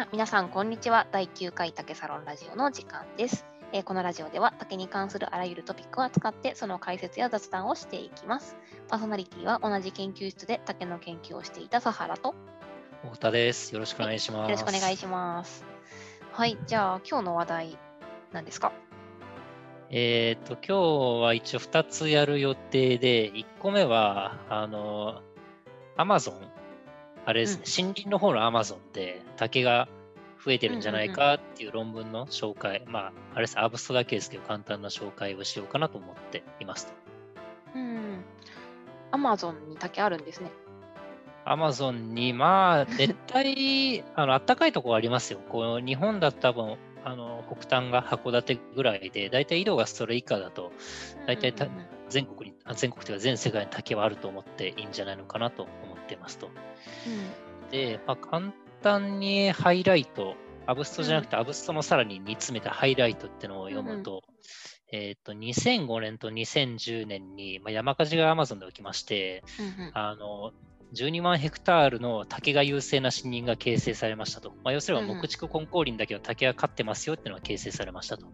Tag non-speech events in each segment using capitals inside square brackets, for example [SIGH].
あ皆さん、こんにちは。第9回竹サロンラジオの時間です。えーこのラジオでは竹に関するあらゆるトピックを扱ってその解説や雑談をしていきます。パーソナリティは同じ研究室で竹の研究をしていた佐原とよ太田です。よろしくお願いします。ろしくお願いします。はい、じゃあ今日の話題なんですか？えっ、と、今日は一応2つやる予定で、1個目は、あの、アマゾン、あれですね、森林の方のアマゾンで竹が増えてるんじゃないかっていう論文の紹介、まあ、あれです、アブストだけですけど、簡単な紹介をしようかなと思っていますと。うん。アマゾンに竹あるんですね。アマゾンに、まあ、[LAUGHS] 熱帯、あの、暖かいところありますよ。こう、日本だったら多分、あの、北端が函館ぐらいで、大体緯度がそれ以下だと、大体たうんうんうん全国に、あ全国というか全世界に竹はあると思っていいんじゃないのかなと思っていますと。で、まあ、簡単にハイライト、アブストじゃなくて、アブストのさらに煮詰めたハイライトってのを読むと、えっ、と、2005年と2010年に、まあ、山火事がアマゾンで起きまして、うんうん。あの、12万ヘクタールの竹が優勢な森林が形成されましたと。まあ、要するに木畜根高林だけど竹が勝ってますよっていうのが形成されましたと。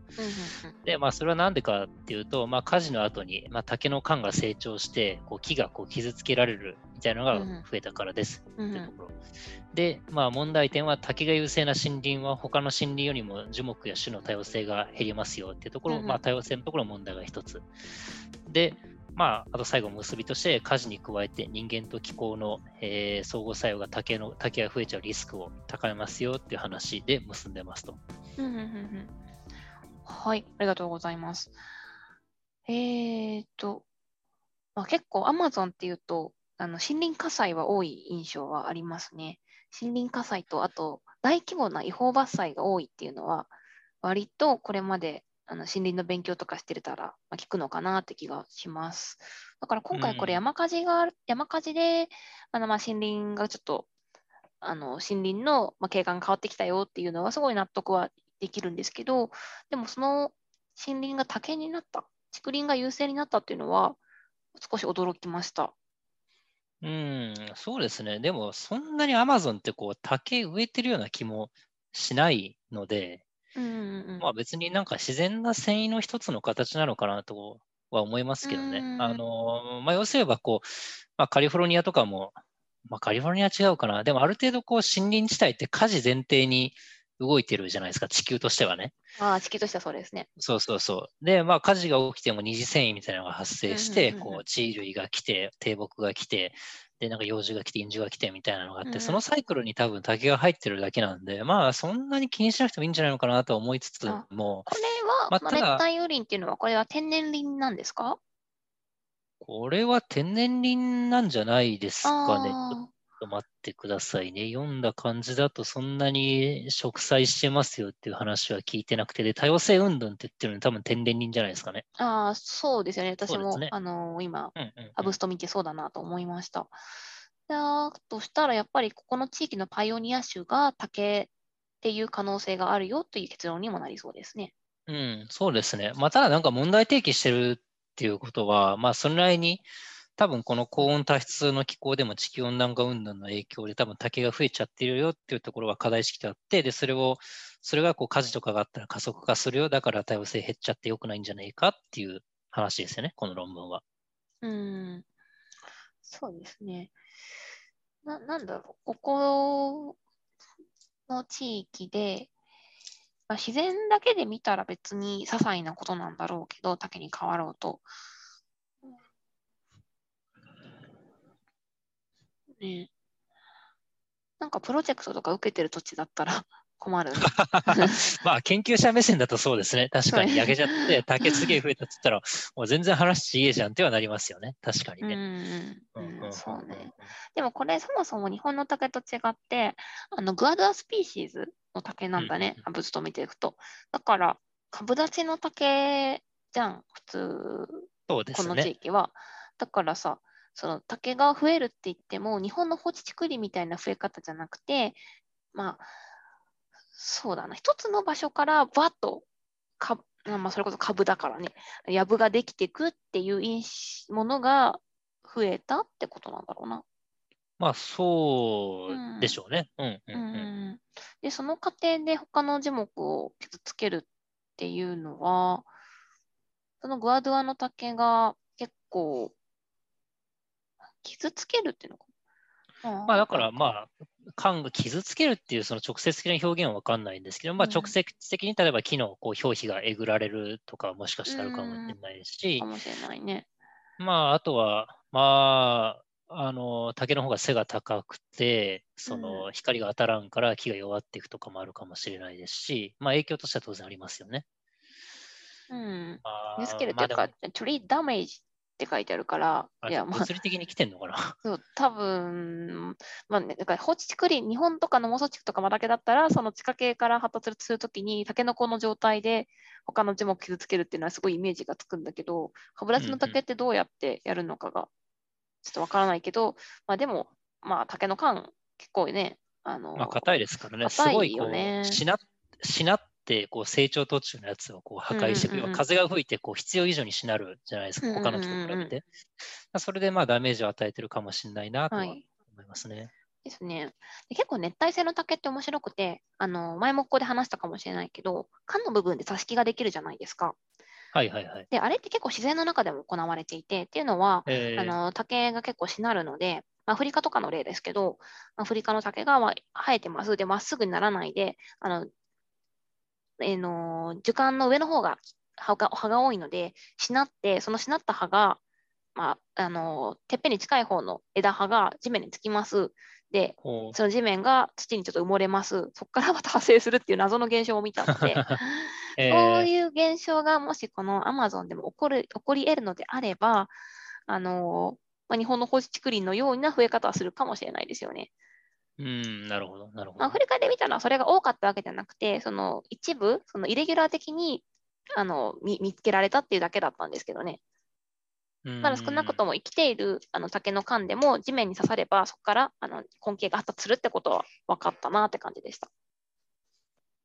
で、まあ、それはなんでかっていうと、まあ、火事の後に、まあ、竹の幹が成長して、こう木がこう傷つけられるみたいなのが増えたからです。っていうところ。で、まあ、問題点は竹が優勢な森林は他の森林よりも樹木や種の多様性が減りますよっていうところ、まあ、多様性のところの問題が一つ。で、まあ、あと最後結びとして火事に加えて人間と気候の、えー相互作用が竹の竹が増えちゃうリスクを高めますよっていう話で結んでますと。うんうんうんうんはい、ありがとうございます。えーと、まあ、結構 Amazon っていうと、あの森林火災は多い印象はありますね。森林火災と、あと大規模な違法伐採が多いっていうのは、割とこれまであの森林の勉強とかしてたら、まあ、聞くのかなって気がします。だから今回これうん山火事がある、山火事であのまあ森林がちょっとあの森林の、まあ、景観が変わってきたよっていうのはすごい納得はできるんですけど、でもその森林が竹になった、竹林が優勢になったっていうのは少し驚きました。うん、そうですね。でも、そんなにアマゾンってこう竹植えてるような気もしないので、うんうんうんまあ別になんか自然な繊維の一つの形なのかなとは思いますけどね。うんあの、まあ要すればこう、まあカリフォルニアとかも、まあカリフォルニアは違うかな。でもある程度こう森林地帯って火事前提に動いてるじゃないですか、地球としてはね。ああ、地球としてはそうですね。そうそうそう。で、まあ火事が起きても二次繊維みたいなのが発生して、こう地類が来て、低木が来て、で、なんか幼獣が来て、陰樹が来てみたいなのがあって、うんそのサイクルに多分竹が入ってるだけなんで、まあそんなに気にしなくてもいいんじゃないのかなとは思いつつあも、これは、まあ、熱帯雨林っていうのは、これは天然林なんですか？これは天然林なんじゃないですかね。と待ってくださいね。読んだ感じだとそんなに植栽してますよっていう話は聞いてなくて、で、多様性運動って言ってるのに多分天然林じゃないですかね。ーあー、そうですよね。私も、ねあのー今、うんうんうんアブスト見てそうだなと思いました。だとしたら、やっぱりここの地域のパイオニア種が竹っていう可能性があるよという結論にもなりそうですね。うん、そうですね。まあ、ただなんか問題提起してるっていうことは、まあ、それなりに、多分この高温多湿の気候でも地球温暖化運動の影響で多分竹が増えちゃってるよっていうところが課題意識であって、で、それを、それがこう火事とかがあったら加速化するよ。だから多様性減っちゃって良くないんじゃないかっていう話ですよね、この論文は。うん、そうですね。な、なんだろう、ここの地域で、まあ、自然だけで見たら別に些細なことなんだろうけど、竹に変わろうと。ねなんかプロジェクトとか受けてる土地だったら [LAUGHS] 困る。[LAUGHS] まあ、研究者目線だとそうですね。確かに焼けちゃって、竹すげえ増えたって言ったら、もう全然話ちげえじゃんってはなりますよね。確かにうんね。うんそうね。でもこれそもそも日本の竹と違って、あのグアドアスピーシーズの竹なんだねうんうん、アブズと見ていくと。だから、株立ちの竹じゃん、普通、そうでこの地すね。域は。だからさ、その竹が増えるって言っても、日本の放置竹林みたいな増え方じゃなくて、まあ、そうだな、一つの場所からバッとか、まあ、それこそ株だからね、藪ができていくっていう印ものが増えたってことなんだろうな。まあ、そうでしょうね。うん、うん、うんうん。うんで、その過程で他の樹木を傷つけるっていうのは、そのグアドゥアの竹が結構、傷つけるっていうのかな？まあ、だから、まあ、缶が傷つけるっていうその直接的な表現は分かんないんですけど、まあ、うん直接的に例えば木のこう表皮がえぐられるとかもしかしたらあるかもしれないしか、もしれないね。まあ、あとは、まあ、あの、竹の方が背が高くて、その光が当たらんから木が弱っていくとかもあるかもしれないですし、まあ、影響としては当然ありますよね。うん。まあ傷つけるっていうか、まあでも tree damage って書いてあるから、あいや、まあ、物理的に来てんのかな？[LAUGHS] そう、多分、まあね、だから放置竹林、日本とかの妄想地区とかマダケだったら、その地下系から発達するときに、タケノコの状態で他の樹木傷つけるっていうのはすごいイメージがつくんだけど、歯ブラシの竹ってどうやってやるのかがちょっとわからないけど、まあでも、まあ竹の缶、結構ね、あの、まあ、硬いですからね。す硬いごいこう、しなしなってこう成長途中のやつをこう破壊していく、うんうん風が吹いてこう必要以上にしなるじゃないですか、他の木と比べて。それでまあダメージを与えてるかもしれないなとははい思いますね。ですね。で結構熱帯性の竹って面白くて、あの前もここで話したかもしれないけど、缶の部分で挿し木ができるじゃないですか。はいはいはい。で、あれって結構自然の中でも行われていて、っていうのは、えーあの竹が結構しなるので、まあアフリカとかの例ですけど、アフリカの竹がまあ生えてます。で、まっすぐにならないで、あの、えーの樹幹の上の方が葉が葉が多いので、しなって、そのしなった葉が、まあ、あのてっぺんに近い方の枝葉が地面につきます。で、その地面が土にちょっと埋もれます。そこからまた派生するっていう謎の現象を見たので、[LAUGHS] えーそういう現象がもしこのアマゾンでも起こる起こり得るのであれば、あのまあ、日本の放置竹林のような増え方はするかもしれないですよね。うん、なるほど、なるほどまあアフ。リカで見たのはそれが多かったわけじゃなくて、その一部、そのイレギュラー的にあの見見つけられたっていうだけだったんですけどね。ただ少なくとも。も生きているあの竹の缶でも地面に刺されば、そこからあの根茎が発達するってことは分かったなって感じでした。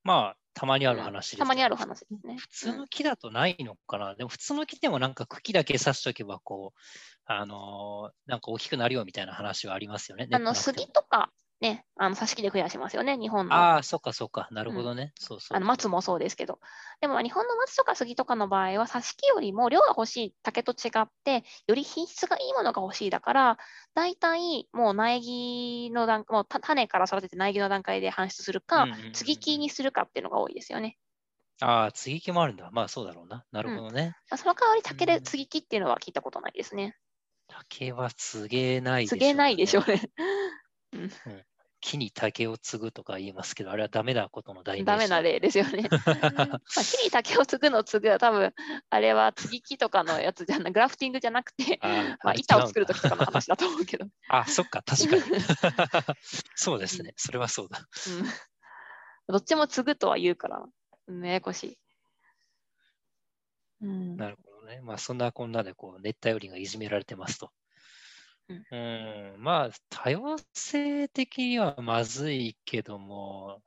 まあ、たまにあるうん話です、たまにある話ですね。普通の木だとないのかな、でも普通の木でもなんか茎だけ刺しとけば、こう、あのーなんか大きくなるよみたいな話はありますよね。あの杉とかね、あの挿し木で増やしますよね、日本の。ああ、そっかそっか。なるほどね。そうそう。あの松もそうですけど。でも日本の松とか杉とかの場合は、挿し木よりも量が欲しい竹と違って、より品質がいいものが欲しいだから、大体もう苗木の段もうた種から育てて苗木の段階で搬出するか、うんうんうんうん接ぎ木にするかっていうのが多いですよね。ああ、継ぎ木もあるんだ。まあそうだろうな。なるほどね。まあその代わり竹うんで接ぎ木っていうのは聞いたことないですね。竹は継げないでしょ継げないでしょうね。木に竹を継ぐとか言いますけど、あれはダメなことの代名詞ダメな例ですよね。[LAUGHS] まあ、木に竹を継ぐの継ぐは多分、あれは継ぎ木とかのやつじゃない、グラフティングじゃなくて、あーまあ、板を作るときとかの話だと思うけど。あ、そっか、確かに。[LAUGHS] そうですね。それはそうだ。うんどっちも継ぐとは言うから、うんややこしい。うん、なるほどね。まあそんなこんなでこう熱帯雨林がいじめられてますと。うんうん、まあ多様性的にはまずいけども、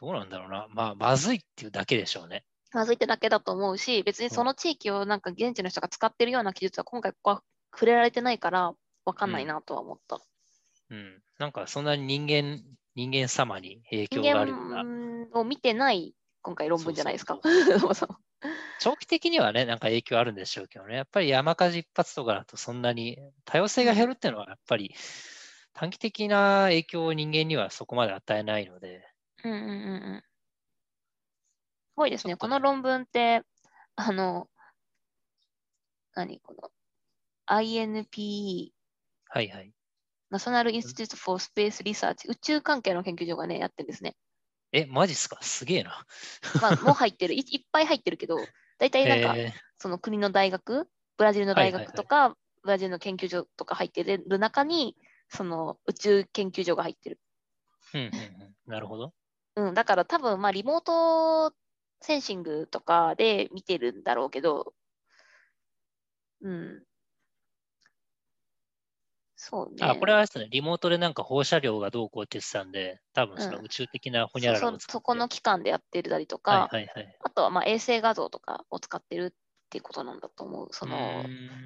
どうなんだろうな。まあまずいっていうだけでしょうね。まずいってだけだと思うし、別にその地域をなんか現地の人が使ってるような技術は今回ここは触れられてないから分かんないなとは思った。うん。なんかそんなに人間、人間様に影響人があるような。間を見てない今回論文じゃないですか。そうそうそう [LAUGHS] [LAUGHS] 長期的にはね、なんか影響あるんでしょうけどね。やっぱり山火事一発とかだとそんなに多様性が減るっていうのはやっぱり短期的な影響を人間にはそこまで与えないので。うんうんうんうん。すごいですね。この論文って、あの、何？この INPE、はいはい。 National Institute for Space Research、宇宙関係の研究所がね、やってるんですね。え、マジっすか？すげえな。まあ、もう入ってるい、いっぱい入ってるけど、大体なんか、えその国の大学、ブラジルの大学とか、ブラジルの研究所とか入ってる中に、その宇宙研究所が入ってる。ーうんうんうん、なるほど。うん、だから多分、まあ、リモートセンシングとかで見てるんだろうけど、うん。そうね。あ、これはですね、リモートでなんか放射量がどうこうって言ってたんで、多分そのうん宇宙的なホニャララそうを使ってそそこの機関でやってたりとか、はいはいはい。あとはまあ衛星画像とかを使ってるっていうことなんだと思う。その、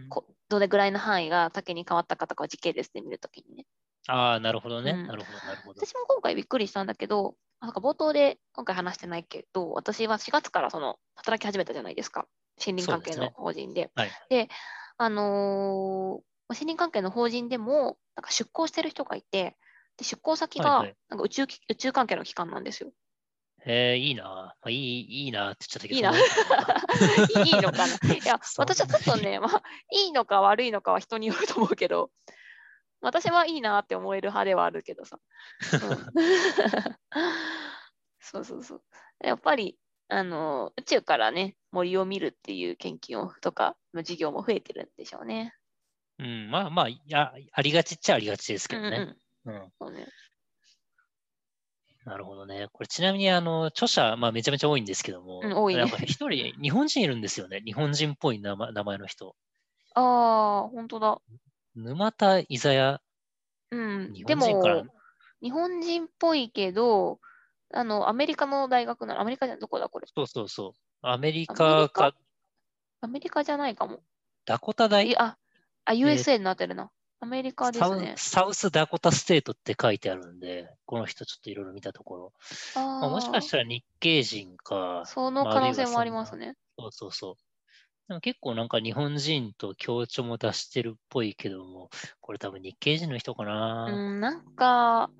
こどれぐらいの範囲が竹に変わったかとかを時系列で見るときにね。ああ、なるほどね。うんなるほど、なるほど。私も今回びっくりしたんだけど、なんか冒頭で今回話してないけど、私は4月からその働き始めたじゃないですか。森林関係のそうですね法人で。はいで、あのーまあ森林関係の法人でも、なんか出向してる人がいて、で出向先がはいはいなんか宇宙き、宇宙関係の機関なんですよ。えー、いいな。まあ、いい、いいなって言っちゃったけど。いいな [LAUGHS] いいのかないや、私はちょっとね、まあ、いいのか悪いのかは人によると思うけど、私はいいなって思える派ではあるけどさ。うん [LAUGHS] そうそうそう。やっぱり、あの、宇宙からね、森を見るっていう研究をとか、の授業も増えてるんでしょうね。うん、まあまあ、いや、ありがちっちゃありがちですけどね。うんうんうんそうね。なるほどね。これちなみに、あの、著者、まあめちゃめちゃ多いんですけども、うん多いね一人、日本人いるんですよね。日本人っぽい名前名前の人。ああ、本当だ。沼田伊沢屋。うん。日で本人から？も、日本人っぽいけど、あの、アメリカの大学なの、アメリカじゃどこだこれ？そうそうそう。アメリアメカリカ？か、アメリカじゃないかも。ダコタ大？いあ、あ、USA になってるな。アメリカですね。サウスダコタステートって書いてあるんで、この人ちょっといろいろ見たところ、あまあ、もしかしたら日系人かあ、、そのまあ可能性もありますね。そうそうそう。でも結構なんか日本人と強調も出してるっぽいけども、これ多分日系人の人かな。うん、なんか、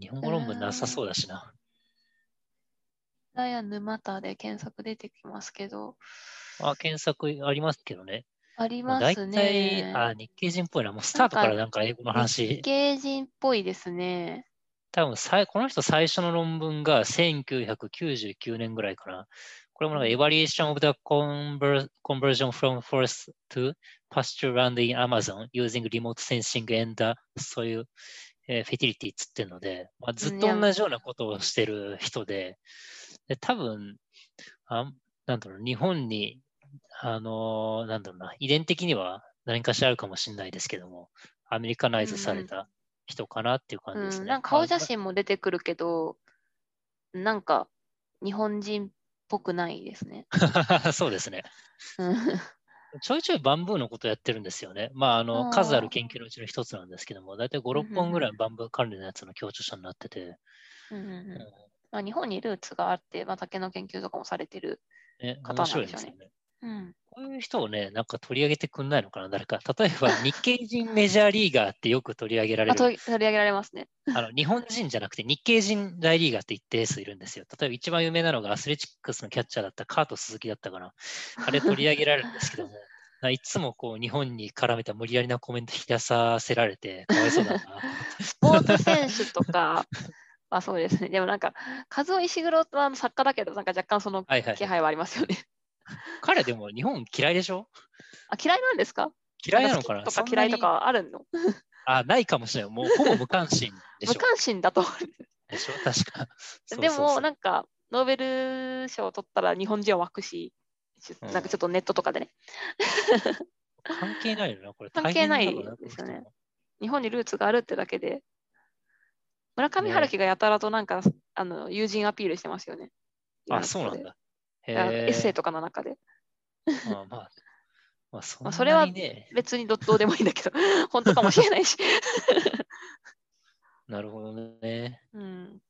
日本語論文なさそうだしな。ダイヤ沼田で検索出てきますけど、あ、検索ありますけどね。ありますね体、。あ、日系人っぽいな。もうスタートからなんか英語の日話。系人っぽいですね。多分さい、この人最初の論文が1999年ぐらいかな。これもなんか、Evaluation of the conver conversion from forest to pasture land in Amazon using remote sensing and the そういう、えーフェティリティっつってるので、まあ、ずっと同じようなことをしてる人で、で多分あ、なんだろう、日本に、あのーなんだろうな、遺伝的には何かしらあるかもしれないですけども、アメリカナイズされた人かなっていう感じですね。うん、なんか顔写まあ真も出てくるけど、なんか日本人っぽくないですね。[LAUGHS] そうですね。うんちょいちょいバンブーのことやってるんですよね。まあ、あの、数ある研究のうちの一つなんですけども、大体5、6うんうんうん本ぐらいバンブー関連のやつの協調者になってて、うんうんうんまあ、日本にルーツがあって、まあ、竹の研究とかもされてる。ね、方面なんでしょうね白いですよね。うん、こういう人をね、なんか取り上げてくんないのかな、誰か。例えば、[LAUGHS] 日系人メジャーリーガーってよく取り上げられる。り取り上げられますね。[LAUGHS] あの日本人じゃなくて日系人大リーガーって一定数いるんですよ。例えば一番有名なのがアスレチックスのキャッチャーだったカート・鈴木だったかな。あれ取り上げられるんですけども、[LAUGHS] いつもこう日本に絡めた無理やりなコメント引き出させられて、かわいそうだな。スポーツ選手とかはそうですね。でもなんか、和夫石黒は作家だけど、なんか若干そのはいはい気。配はありますよね。[LAUGHS] 彼でも日本嫌いでしょ？あ、嫌いなんですか？嫌いなのかな？か嫌いとかあるの？[LAUGHS] あ、ないかもしれない。もうほぼ無関心でしょ無関心だと思でしょ？確か。[LAUGHS] う。でも、なんか、ノーベル賞を取ったら日本人は湧くし、なんかちょっとネットとかでね、関係ないよな、これ。関係ないですよね。日本にルーツがあるってだけで、村上春樹がやたらとなんか、あの友人アピールしてますよね。あ、そうなんだ。エッセイえ。とかの中で。まあまあ、まあ、そんなまあそれは。別にどどうでもいいんだけど、[LAUGHS] 本当かもしれないし。[LAUGHS] なるほどね。うん、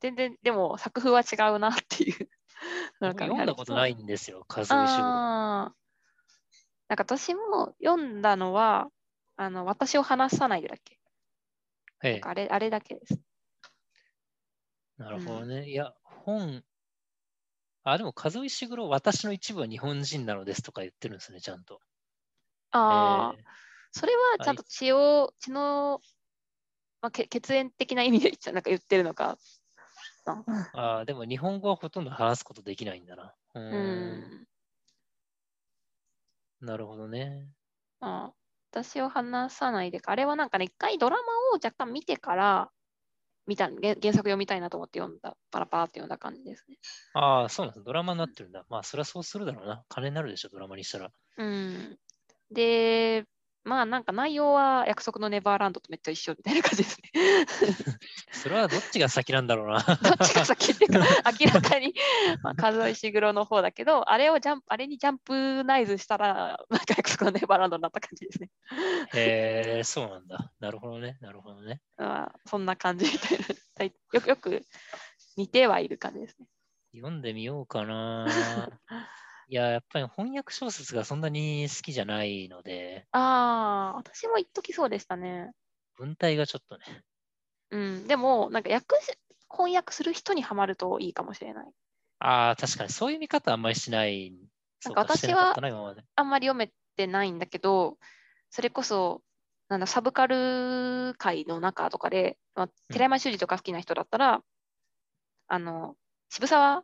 全然、でも作風は違うなっていう。僕読んだことないんですよ、数石。なんか私も読んだのは、あの私を話さないでだっけあれあれだけです。なるほどね。いや、本、あ、でも、数石黒、私の一部は日本人なのですとか言ってるんですね、ちゃんと。ああ、ええそれはちゃんと血を、血の、まあ、け血縁的な意味でなんか言ってるのかな。あーでも、日本語はほとんど話すことできないんだな。うー。うんん。なるほどね。まあ、私を話さないでか、あれはなんかね、一回ドラマを若干見てから、見た原原作読みたいなと思って読んだ、パラパラって読んだ感じですね。ああ、そうなんです。ドラマになってるんだ。まあ、そりゃそうするだろうな。金になるでしょ、ドラマにしたら。うん。で、まあなんか内容は約束のネバーランドとめっちゃ一緒みたいな感じですね。[LAUGHS] それはどっちが先なんだろうな。どっちが先？っていうか、明らかにまあ、数石黒の方だけど、あれをジャンプ、あれにジャンプナイズしたら、なんか約束のネバーランドになった感じですね。へえー、そうなんだ。なるほどね。なるほどね。まあ、そんな感じみたいな。よくよく似てはいる感じですね。読んでみようかな。[LAUGHS] いや、やっぱり翻訳小説がそんなに好きじゃないので。ああ、私も一時そうでしたね。文体がちょっとね。うん、でも、なんか訳翻訳する人にはまるといいかもしれない。ああ、確かにそういう見方あんまりしない。なんか私はあんまり読めてないんだけど、それこそ、なんだサブカル界の中とかで、まあ、寺山修司とか好きな人だったら、うん、あの、渋沢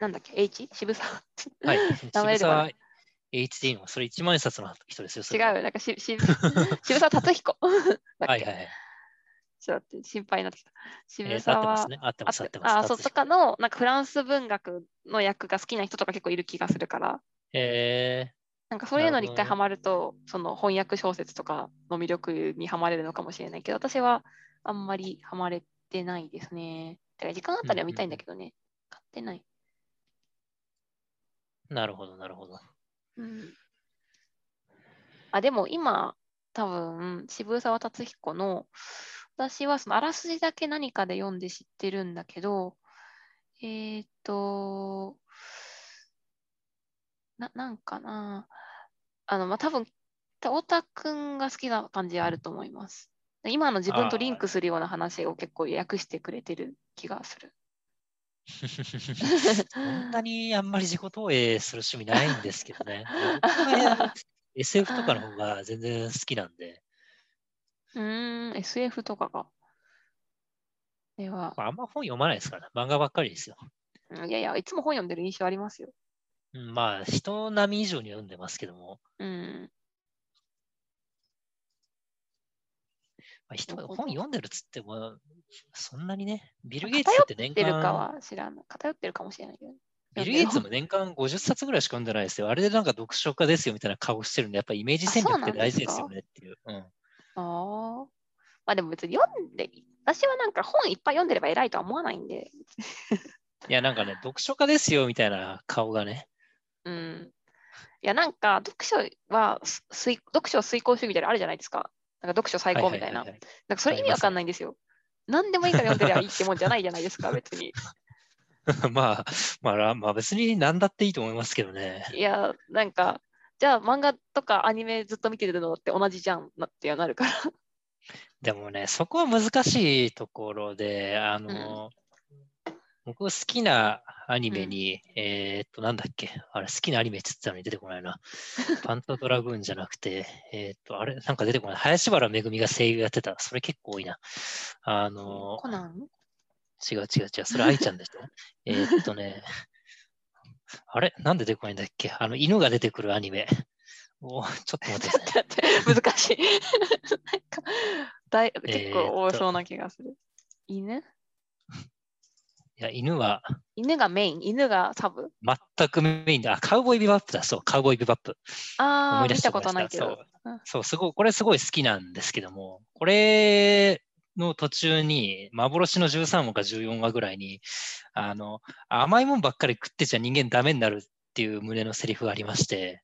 なんだっけ ?H? 渋沢？はい。[LAUGHS] 名前では HD の、それ一万円札の人ですよ。違う、なんかしし [LAUGHS] 渋沢達彦。[LAUGHS] はいはいはい。ちょっと心配になってきた。渋沢、えー、合ってますね。合ってます。あ、そう、とかの、なんかフランス文学の役が好きな人とか結構いる気がするから。へえー。なんかそういうのに一回ハマると、その翻訳小説とかの魅力にはまれるのかもしれないけど、私はあんまりハマれてないですね。だから時間あったら見たいんだけどね。買ってない。なるほど、なるほど。うん、あでも今、多分渋沢達彦の私はそのあらすじだけ何かで読んで知ってるんだけど、えっ、と、な、なんかな、あの、まあ、多分太田君が好きな感じあると思います。今の自分とリンクするような話を結構訳してくれてる気がする。そんなにあんまり自己投影する趣味ないんですけどね。[LAUGHS] SF とかの方が全然好きなんで。うん、SF とかが。では、まあ、あんま本読まないですからね。漫画ばっかりですよ。いやいや、いつも本読んでる印象ありますよ。うん、まあ、人並み以上に読んでますけども。うん。まあ、人が本読んでるっつっても、そんなにね、ビル・ゲイツって年間。偏ってるかは知らない。偏ってるかもしれないけど。ビル・ゲイツも年間50冊ぐらいしか読んでないですよ。あれでなんか読書家ですよみたいな顔してるんで、やっぱイメージ戦略って大事ですよねっていう。うん、ああ。まあでも別に読んで、私はなんか本いっぱい読んでれば偉いとは思わないんで。いや、なんかね、読書家ですよみたいな顔がね。うん。いや、なんか読書は、読書遂行主義みたいなのあるじゃないですか。なんか読書最高みたいな。なんかそれ意味わかんないんですよ。何でもいいから読んでりゃいいってもんじゃないじゃないですか、[LAUGHS] 別に。[LAUGHS] まあ、まあ、まあ別に何だっていいと思いますけどね。いや、なんか、じゃあ漫画とかアニメずっと見てるのって同じじゃんなってなるから。でもね、そこは難しいところで、あの、うん、僕好きなアニメに、うん、えー、っと、なんだっけ、あれ、好きなアニメって言ってたのに出てこないな。[LAUGHS] パンタドラグーンじゃなくて、えー、っと、あれ、なんか出てこない。林原めぐみが声優やってた。それ結構多いな。あの、コナン？違う違う違う。それ愛ちゃんでしょ？[LAUGHS] えっとね、あれ？なんで出てこないんだっけ？あの、犬が出てくるアニメ。おちょっと待って、ね、難しい。[LAUGHS] なんかだ結構多そうな気がする。犬？いや、犬は。犬がメイン、犬がサブ？全くメインだ。あ、カウボーイビバップだ。そう、カウボーイビバップ。ああ、見たことないけど。そう、そう、すごい、これすごい好きなんですけども、これの途中に、幻の13話か14話ぐらいに、あの、甘いもんばっかり食ってちゃ人間ダメになるっていう胸のセリフがありまして、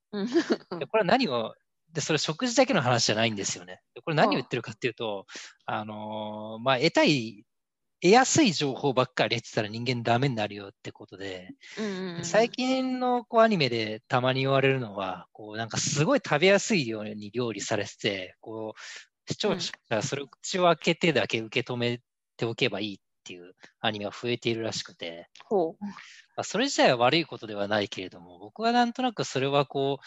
でこれは何をで、それ食事だけの話じゃないんですよね。これ何を言ってるかっていうと、あのー、まあ、得たい得やすい情報ばっかり得てたら人間ダメになるよってことで、うんうん、最近のこうアニメでたまに言われるのは、こうなんかすごい食べやすいように料理されてて、こう視聴者がそれを口を開けてだけ受け止めておけばいいっていうアニメが増えているらしくて、ほう。まあ、それ自体は悪いことではないけれども、僕はなんとなくそれはこう、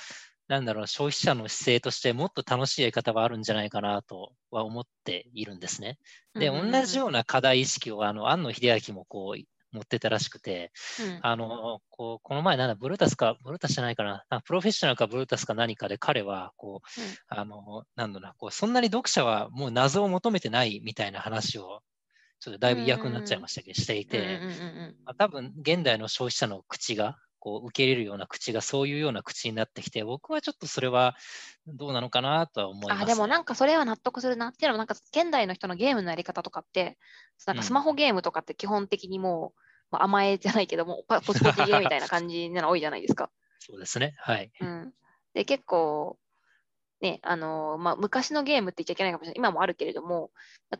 なんだろう、消費者の姿勢としてもっと楽しいやり方はあるんじゃないかなとは思っているんですね。で、同じような課題意識を、あの、庵野秀明もこう、持ってたらしくて、うん、あの、こう、この前なんだ、ブルータスか、ブルータスじゃないかな、なプロフェッショナルかブルータスか何かで彼は、こう、うん、あの、なんだろうな、こう、そんなに読者はもう謎を求めてないみたいな話を、ちょっとだいぶ役になっちゃいましたけど、していて、多分、現代の消費者の口が、こう受け入れるような口がそういうような口になってきて、僕はちょっとそれはどうなのかなとは思います、ね、あでもなんかそれは納得するなっていうのも、なんか現代の人のゲームのやり方とかって、なんかスマホゲームとかって基本的にもう、まあ、甘えじゃないけども、パポチポチゲーみたいな感じなの多いじゃないですか。そうですね。はい。うん、で、結構、ね、あのまあ、昔のゲームって言っちゃいけないかもしれない。今もあるけれども、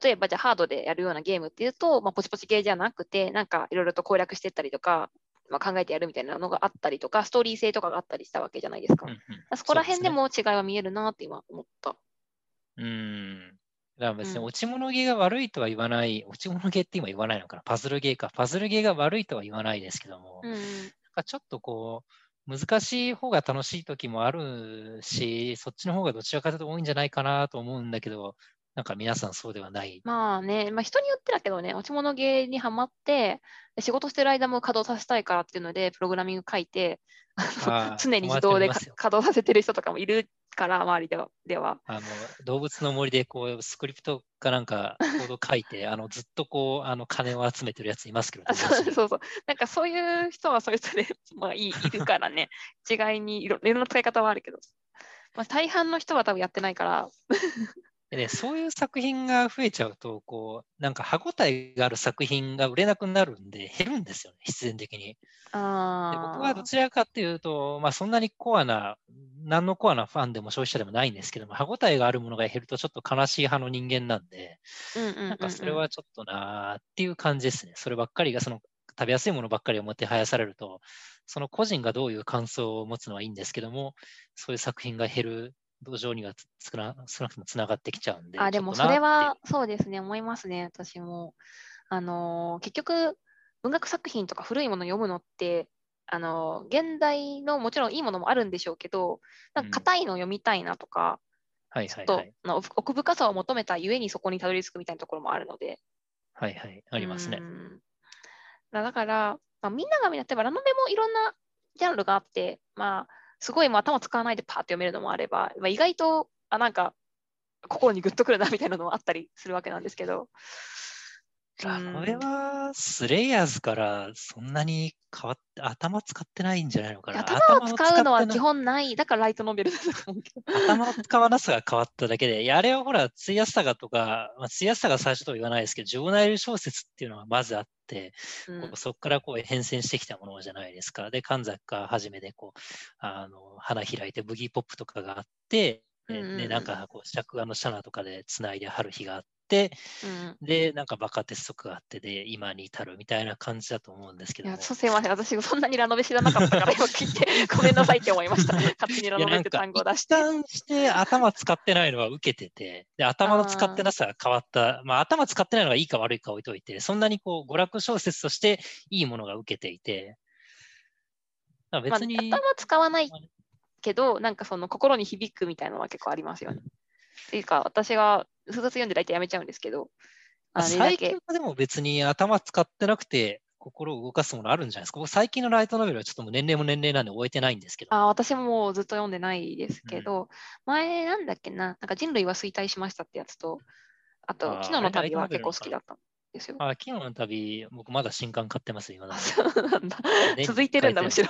例えばじゃあハードでやるようなゲームっていうと、まあ、ポチポチゲーじゃなくて、なんかいろいろと攻略してったりとか、まあ、考えてやるみたいなのがあったりとか、ストーリー性とかがあったりしたわけじゃないですか。うんうんそこら辺でも違いは見えるなって今思った。うん。だから別にうん落ち物ゲーが悪いとは言わない、落ち物ゲーって今言わないのかな、パズルゲーか。パズルゲーが悪いとは言わないですけども、うんうんなんかちょっとこう、難しい方が楽しい時もあるし、そっちの方がどちらかというと多いんじゃないかなと思うんだけど、なんか皆さんそうではない。まあね、まあ、人によってだけどね、落ち物ゲーにはまって、で仕事してる間も稼働させたいからっていうので、プログラミング書いて、[LAUGHS] 常に自動で稼働させてる人とかもいるから、周りでは。ではあの動物の森でこうスクリプトかなんかコード書いて、[LAUGHS] あのずっとこうあの金を集めてるやついますけど、あ [LAUGHS] 友達にそうそうそう。なんかそういう人はそれぞれ、まあ、いいいるからね、違いにいろいろんな使い方はあるけど、まあ、大半の人は多分やってないから、でね、そういう作品が増えちゃうと、こうなんか歯応えがある作品が売れなくなるんで、減るんですよね、必然的に。であ僕はどちらかっていうと、まあ、そんなにコアな、何のコアなファンでも消費者でもないんですけども、歯応えがあるものが減るとちょっと悲しい派の人間なんで、うんうんうんうんなんかそれはちょっとなーっていう感じですね。そればっかりが、その食べやすいものばっかりをもてはやされると、その個人がどういう感想を持つのはいいんですけども、そういう作品が減る土壌にはつ少な少なくともつながってきちゃうんで。あ、でもそれはそうですね、思いますね、私も。あのー結局、文学作品とか古いものを読むのって、あのー現代のもちろんいいものもあるんでしょうけど、なんか硬いのを読みたいなとか、はいちょっとはい奥奥深さを求めたゆえにそこにたどり着くみたいなところもあるので。はいはい。ありますねだから、まあ、みんながみんな、例えばラノベもいろんなジャンルがあって、まあ、すごいもう頭使わないでパーって読めるのもあれば、まあ、意外と、あ、なんか、心にグッとくるなみたいなのもあったりするわけなんですけど。ラノベはスレイヤーズからそんなに変わって、頭使ってないんじゃないのかな？頭を使うのは基頭本ない、だからライトノベルだと思うけど。頭を使わなさが変わっただけで、いやあれはほら、ついやすさがとか、まあ、やすさが最初とは言わないですけど、ジョーナイル小説っていうのがまずあって、うんそこからこう変遷してきたものじゃないですか。で、神坂はじめでこう、あの、花開いてブギーポップとかがあって、でうんうんうんで、なんかこう、尺画のシャナとかでつないで春日があって、うんで、なんかバカ鉄則があって、で、今に至るみたいな感じだと思うんですけいや、ども。そうすいません。私、そんなにラノベ知らなかったから、今聞いて、[LAUGHS] ごめんなさいって思いました。勝手にラノベって単語を出して。して頭使ってないのは受けてて、で頭の使ってなさが変わった、まあ頭使ってないのがいいか悪いか置いといて、そんなにこう娯楽小説としていいものが受けていて、だからまあ、別に、頭使わないけど、なんかその心に響くみたいなのは結構ありますよね。っていうか、私が数冊読んで大体やめちゃうんですけど、あ最近はでも別に頭使ってなくて心を動かすものあるんじゃないですか。僕最近のライトノベルはちょっともう年齢も年齢なんで終えてないんですけど。あ私ももうずっと読んでないですけど、前なんだっけな、なんか人類は衰退しましたってやつと、あと、昨日の旅は結構好きだったんですよ。あ昨日の旅、僕まだ新刊買ってます、今だ。そうなんだ。続いてるんだ、むしろ。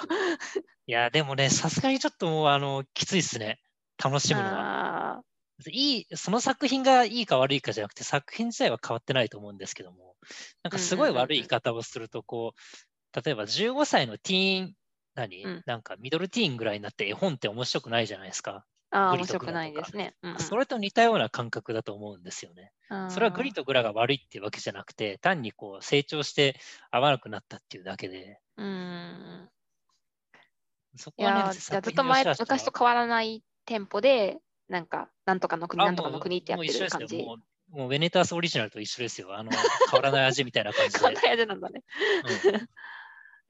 いや、でもね、さすがにちょっともう、あの、きついっすね。楽しむのは。あいい、その作品がいいか悪いかじゃなくて、作品自体は変わってないと思うんですけども、なんかすごい悪い言い方をすると、こう、例えば15歳のティーン、何、うんなんかミドルティーンぐらいになって絵本って面白くないじゃないですか。ーあー、グリ面白くないですね。うんうんそれと似たような感覚だと思うんですよね。それはグリとグラが悪いっていうわけじゃなくて、単にこう成長して合わなくなったっていうだけで、うーん。そこはね、ずっと前、昔と変わらないテンポで、なんか、なんとかの国、あなんとかの国ってやってもう一緒ですよる感じ。もうもうベネタースオリジナルと一緒ですよ。あの変わらない味みたいな感じで。[LAUGHS] こんなやつなんだね。うん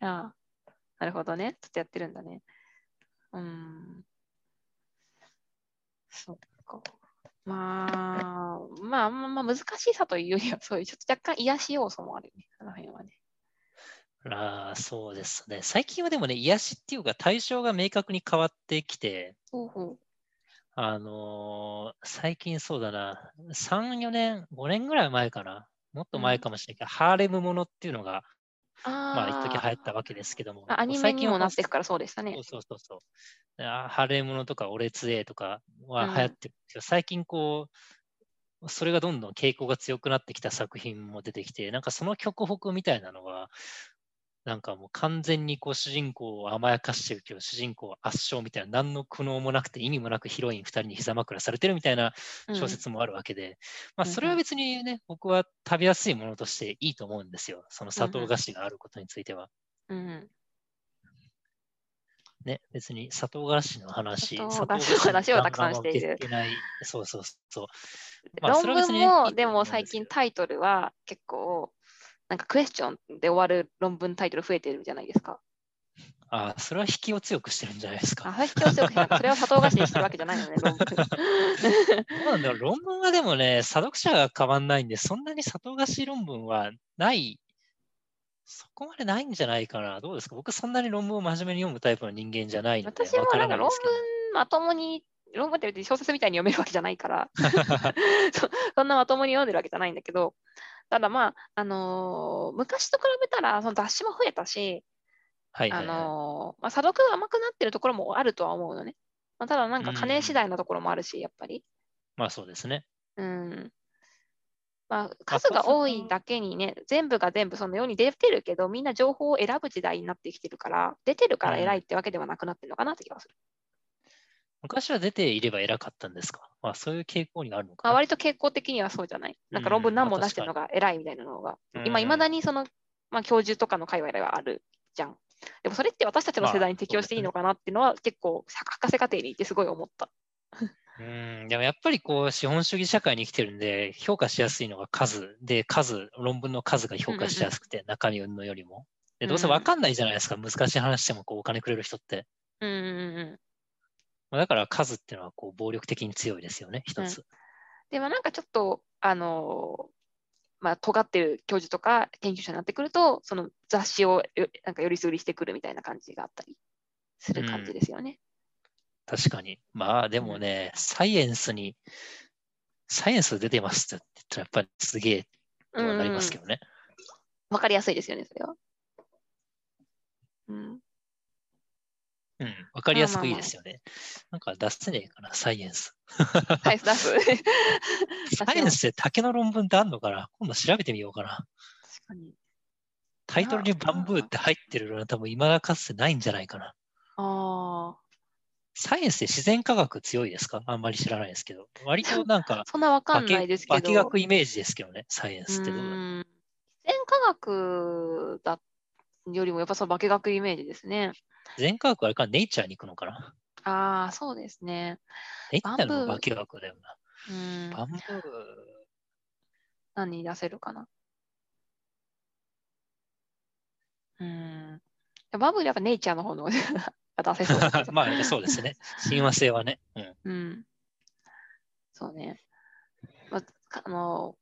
[LAUGHS] ああ、なるほどね。ずっとやってるんだね。うーん。そっか。まあ、まあ、まあ、まあ、難しさというよりは、そういうちょっと若干癒し要素もあるよね。あの辺はね。ああ、そうですね。最近はでもね、癒しっていうか対象が明確に変わってきて、ほうほあのー最近そうだな、3、4年、5年ぐらい前かな。もっと前かもしれないけど、ハーレムものっていうのが、あまあ、一時流行ったわわけですけども、アニメにも最近はなっていくからそうでしたねそう。そうそうそう。あハーレムものとか、オレツエとかはうん流行ってるけど、最近こう、それがどんどん傾向が強くなってきた作品も出てきて、なんかその極北みたいなのは、なんかもう完全にこう主人公を甘やかしてるけど、主人公は圧勝みたいな、何の苦悩もなくて意味もなくヒロイン2人に膝枕されてるみたいな小説もあるわけで、まあそれは別にね、僕は食べやすいものとしていいと思うんですよ。その砂糖菓子があることについては。うん。ね、別に砂糖菓子の話、砂糖菓子の話をたくさんしているそうそうそう。まあ論文も、でも最近タイトルは結構、なんかクエスチョンで終わる論文タイトル増えてるじゃないですか。あそれは引きを強くしてるんじゃないですあ、か。それ必要強くしなかったそれは砂糖菓子にしてるわけじゃないのね、論文。[LAUGHS] どうなんだろう論文はでもね、査読者が変わんないんで、そんなに砂糖菓子論文はない、そこまでないんじゃないかな。どうですか？僕そんなに論文を真面目に読むタイプの人間じゃないので、私もなんか論。文まともに、論文って小説みたいに読めるわけじゃないから、[LAUGHS] そそんなまともに読んでるわけじゃないんだけど、ただまあ、あのー昔と比べたらその雑誌も増えたし、あはいはいはい。のーまあ、査読が甘くなってるところもあるとは思うのね。まあ、ただなんか金次第なところもあるし、やっぱり。まあそうですね。うん。まあ、数が多いだけにね、全部が全部その世に出てるけど、みんな情報を選ぶ時代になってきてるから、出てるから偉いってわけではなくなってるのかなって気がする。昔は出ていれば偉かったんですか？まあそういう傾向にあるのかまあ、な。割と傾向的にはそうじゃない？なんか論文何本出してるのが偉いみたいなのが、今、いまだにその、まあ、教授とかの界隈ではあるじゃん。でもそれって私たちの世代に適用していいのかなっていうのは結構博士課程にいてすごい思った。[LAUGHS] うん、でもやっぱりこう資本主義社会に生きてるんで、評価しやすいのが数で、数、論文の数が評価しやすくて、中身云々よりも。でどうせわかんないじゃないですか、難しい話してもこうお金くれる人って。うんうんうん。まあだから数っていうのはこう暴力的に強いですよね、一つ。でもなんかちょっと、あのーまあ、尖ってる教授とか研究者になってくると、その雑誌をよなんかよりすぐりしてくるみたいな感じがあったりする感じですよね。確かに。まあでもね、サイエンスに、サイエンス出てますって言ったらやっぱりすげえとはなりますけどね。わかりやすいですよね、それは。うん。うん、わかりやすくいいですよね。なんか出せねえかな、サイエンス。はい、出す。[LAUGHS] サイエンスで竹の論文ってあんのかな？今度調べてみようかな。確かに。タイトルにバンブーって入ってるのは多分未だかつてないんじゃないかな。ああ。サイエンスで自然科学強いですか？あんまり知らないですけど。割となんか [LAUGHS] そんなわかんないですけど。化学イメージですけどね、サイエンスって自然科学だよりもやっぱその化学イメージですね。自然科学はあれかネイチャーに行くのかな？ああ、そうですね。ネイチャーの化学だよな。うん。バンブー、何に出せるかな？うん。バブルやっぱネイチャーの方の [LAUGHS] が出せそう。[LAUGHS] まあそうですね。親和性はね。うん。うん。そうね。まあ、かあの、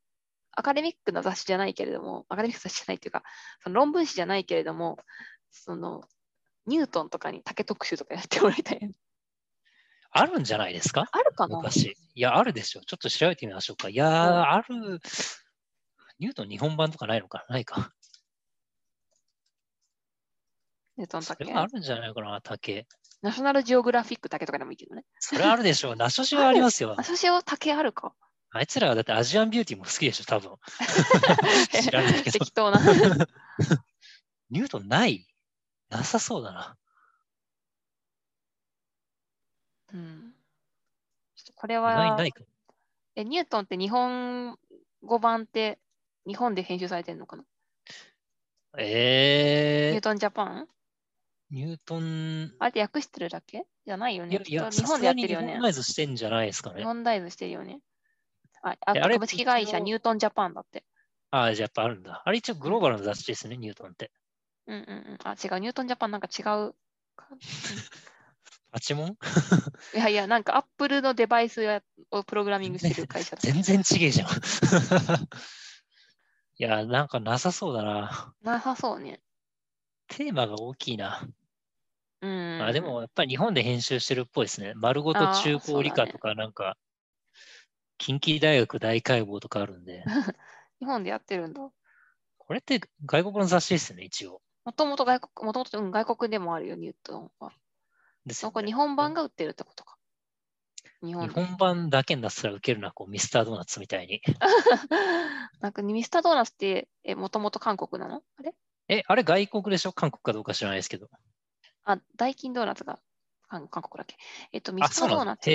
アカデミックな雑誌じゃないけれども、アカデミックな雑誌じゃないっていうか、その論文誌じゃないけれども、その、ニュートンとかに竹特集とかやってもらいたい。あるんじゃないですか？あるかな？昔。いや、あるでしょ。ちょっと調べてみましょうか。いやー、うんある。ニュートン日本版とかないのか？ないか。ニュートンそれあるんじゃないかな、竹。ナショナルジオグラフィック竹とかでもいいけどね。それはあるでしょう。ナショシはありますよあ、。そしを竹あるか。あいつらはだってアジアンビューティーも好きでしょ、多分。[LAUGHS] 知らないけど。適当な。[LAUGHS] ニュートンない？なさそうだな。うん。ちょっとこれないはないか。え、ニュートンって日本語版って日本で編集されてるのかな、ニえー、ュートンジャパン？ニュートン、あれって訳してるだけ？じゃないよね。いや、日本でやってるよね日本。ナイズしてんじゃないですかね。日本大豆してるよね。あ、あれ株式会社ニュートンジャパンだって。ああ、じゃあやっぱあるんだ。あれ一応グローバルな雑誌ですね、ニュートンって。うんうんうん。あ、違う。ニュートンジャパンなんか違うか。パチモン？[LAUGHS] いやいや、なんかアップルのデバイスやをプログラミングしてる会社だ。全然ちげえじゃん。[LAUGHS] いや、なんかなさそうだな。なさそうね。テーマが大きいな。うん。あでも、やっぱり日本で編集してるっぽいですね。丸ごと中高理科とか、なんか、近畿大学大解剖とかあるんで、[LAUGHS] 日本でやってるんだ。これって外国の雑誌ですよね、一応。もともと外国、もともと、うん、外国でもあるよ、ニュートンは。ですよねそこ日本版が売ってるってことか。日本日本版だけになったら受けるな、こうミスタードーナツみたいに。[LAUGHS] なんかミスタードーナツって、え、もともと韓国なの？あれ？え、あれ外国でしょ？韓国かどうか知らないですけど。あ、ダイキンドーナツが韓韓国だっけ？えっと、ミあ、スタ。ードーナツ。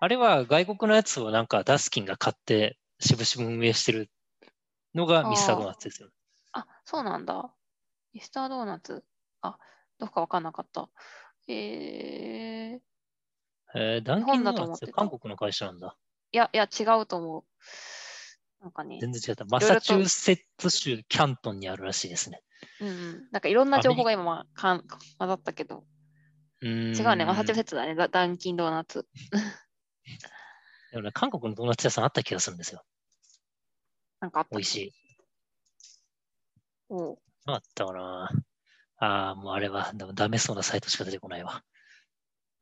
あれは外国のやつをなんかダスキンが買って、しぶしぶ運営してるのがミスタードーナツですよね。あ、そうなんだ。ミスタードーナツ。あ、どうかわかんなかった。えー、えー、ダンキンドーナだと思ってたツって韓国の会社なんだ。いや、いや、違うと思う。なんかね、全然違った。マサチューセッツ州キャントンにあるらしいですね。うんうん。なんかいろんな情報が今、まあ、かん混ざったけど、うーん違うね、マサチューセッツだね、ダダンキンドーナツ。でもね、韓国のドーナツ屋さんあった気がするんですよ。なんかあった美味しい。おうあったかな。ああ、もうあれは、でもダメそうなサイトしか出てこないわ。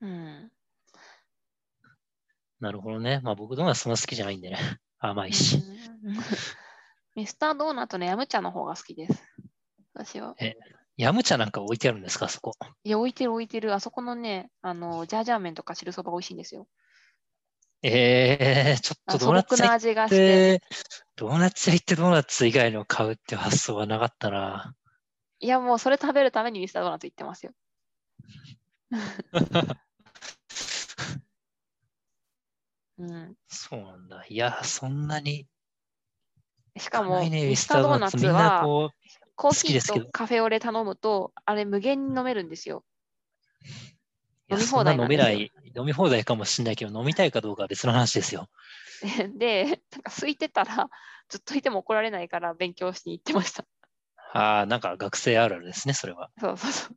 うん。なるほどね。まあ僕ドーナツそんな好きじゃないんでね。甘いし。うんミスタードーナツのヤムチャの方が好きです。私は。ヤム茶なんか置いてあるんですか、そこ。いや、置いてる置いてる。あそこのね、あの、ジャージャー麺とか汁そば美味しいんですよ。えー、ちょっあとドーナツ屋行っ味がして。て、ドーナツ屋行ってドーナツ以外の買うって発想はなかったな。いや、もうそれ食べるためにミスタードーナツ行ってますよ。[LAUGHS] うん。そうなんだ。いや、そんなに。しかも、ね、ミミスタードーナツは、コーヒー好きですけどとカフェオレ頼むと、あれ無限に飲めるんですよ。飲み放題なんですよ飲めない、飲み放題かもしれないけど、飲みたいかどうかは別の話ですよ。[LAUGHS] で、なんか空いてたら、[LAUGHS] ずっといても怒られないから勉強しに行ってました。ああ、なんか学生あるあるですね、それは。そうそうそう。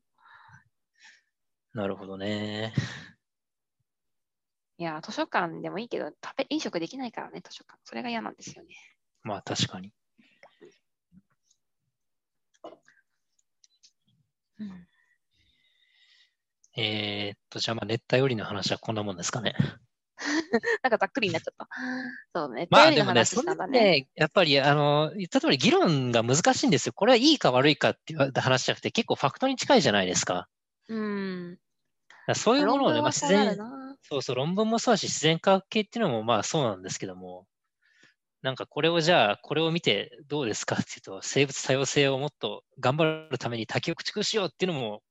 なるほどね。いや、図書館でもいいけど、食べ、飲食できないからね、図書館。それが嫌なんですよね。まあ確かに。うん、えー、っと、じゃあまあ熱帯雨林の話はこんなもんですかね。[LAUGHS] なんかざっくりになっちゃった。そうね。まあでもね、それねね。やっぱりあの言った通り議論が難しいんですよ。これはいいか悪いかっていう話じゃなくて、結構ファクトに近いじゃないですか。うん。そういうものをね、まあ、自然。そうそう、論文もそうだし、自然科学系っていうのもまあそうなんですけども、なんかこれをじゃあ、これを見てどうですかっていうと、生物多様性をもっと頑張るために多極駆逐しようっていうのも、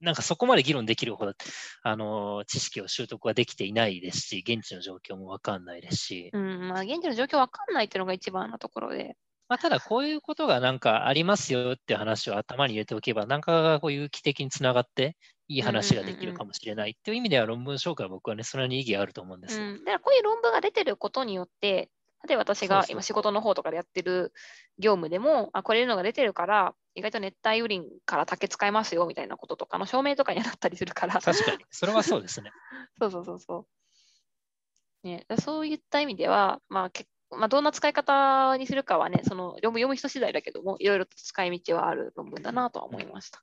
なんかそこまで議論できるほど、あの、知識を習得はできていないですし、現地の状況もわかんないですし、うん。まあ、現地の状況わかんないっていうのが一番なところで。まあ、ただこういうことがなんかありますよっていう話を頭に入れておけば、なんかがこう有機的につながって、いい話ができるかもしれないっていう意味では論文紹介は僕はね、それに意義があると思うんですよ。うん。だからこういう論文が出てることによって、例えば私が今仕事の方とかでやってる業務でも、あ、これいうのが出てるから、意外と熱帯雨林から竹使えますよみたいなこととかの証明とかになったりするから。確かに。それはそうですね。[LAUGHS] そうそうそうそう。ね、だそういった意味では、まあ、けまあ、どんな使い方にするかはね、その読む読む人次第だけども、いろいろと使い道はある論文だなとは思いました。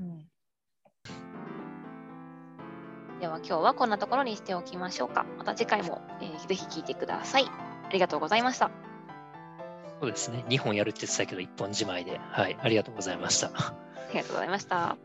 うん、では今日はこんなところにしておきましょうか。また次回も、えーぜひ聞いてください。ありがとうございました。そうですね。2本やるって言ってたけど、1本自前で。はい。ありがとうございました。ありがとうございました。